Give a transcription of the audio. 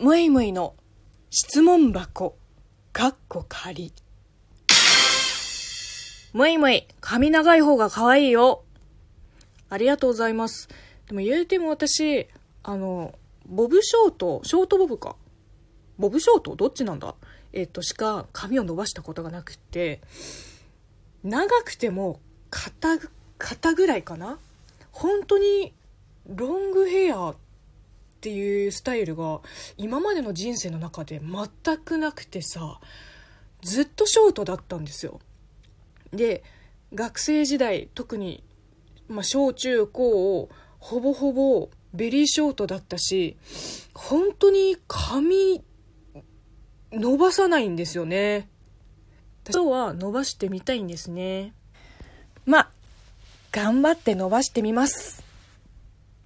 むいむいの質問箱、かっこ仮。むいむい、髪長い方が可愛いよ。ありがとうございます。でも言うても私、あの、ボブショート、ショートボブか。ボブショート？どっちなんだ？えっと、しか髪を伸ばしたことがなくって、長くても肩、肩ぐらいかな？本当にロングヘアってっていうスタイルが今までの人生の中で全くなくてさずっとショートだったんですよ。で学生時代特に、まあ、小中高をほぼほぼベリーショートだったし本当に髪伸ばさないんですよね。今日は伸ばしてみたいんですね。まあ頑張って伸ばしてみます。